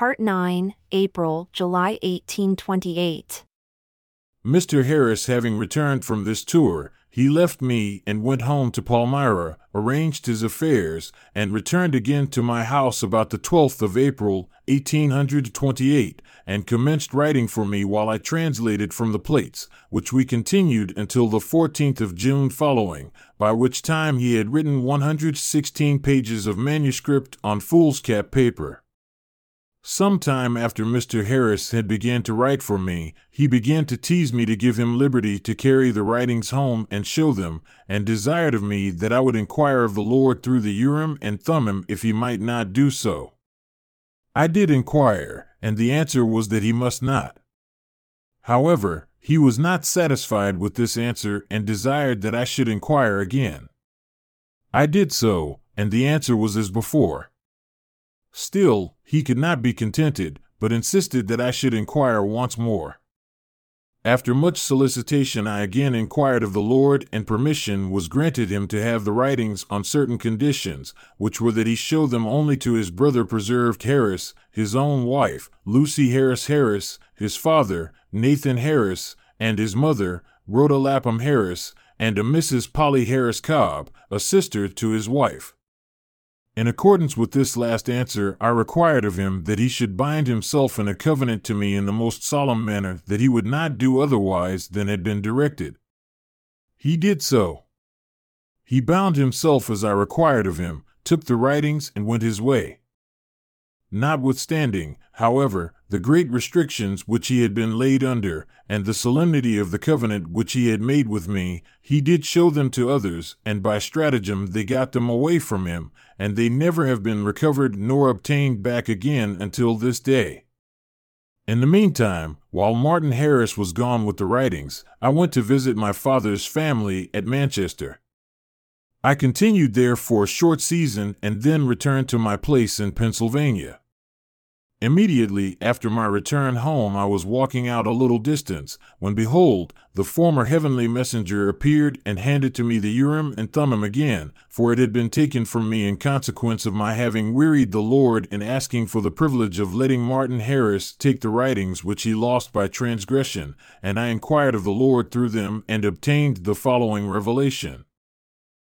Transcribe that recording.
Part 9, April, July 1828. Mr. Harris having returned from this tour, he left me and went home to Palmyra, arranged his affairs, and returned again to my house about the 12th of April, 1828, and commenced writing for me while I translated from the plates, which we continued until the 14th of June following, by which time he had written 116 pages of manuscript on foolscap paper. Some time after Mr. Harris had begun to write for me, he began to tease me to give him liberty to carry the writings home and show them, and desired of me that I would inquire of the Lord through the Urim and Thummim if he might not do so. I did inquire, and the answer was that he must not. However, he was not satisfied with this answer and desired that I should inquire again. I did so, and the answer was as before. Still, he could not be contented, but insisted that I should inquire once more. After much solicitation, I again inquired of the Lord, and permission was granted him to have the writings on certain conditions, which were that he show them only to his brother Preserved Harris, his own wife, Lucy Harris Harris, his father, Nathan Harris, and his mother, Rhoda Lapham Harris, and a Mrs. Polly Harris Cobb, a sister to his wife. In accordance with this last answer, I required of him that he should bind himself in a covenant to me in the most solemn manner, that he would not do otherwise than had been directed. He did so. He bound himself as I required of him, took the writings, and went his way. Notwithstanding, however, the great restrictions which he had been laid under, and the solemnity of the covenant which he had made with me, he did show them to others, and by stratagem they got them away from him, and they never have been recovered nor obtained back again until this day. In the meantime, while Martin Harris was gone with the writings, I went to visit my father's family at Manchester. I continued there for a short season and then returned to my place in Pennsylvania. Immediately after my return home, I was walking out a little distance, when behold, the former heavenly messenger appeared and handed to me the Urim and Thummim again, for it had been taken from me in consequence of my having wearied the Lord in asking for the privilege of letting Martin Harris take the writings which he lost by transgression, and I inquired of the Lord through them and obtained the following revelation.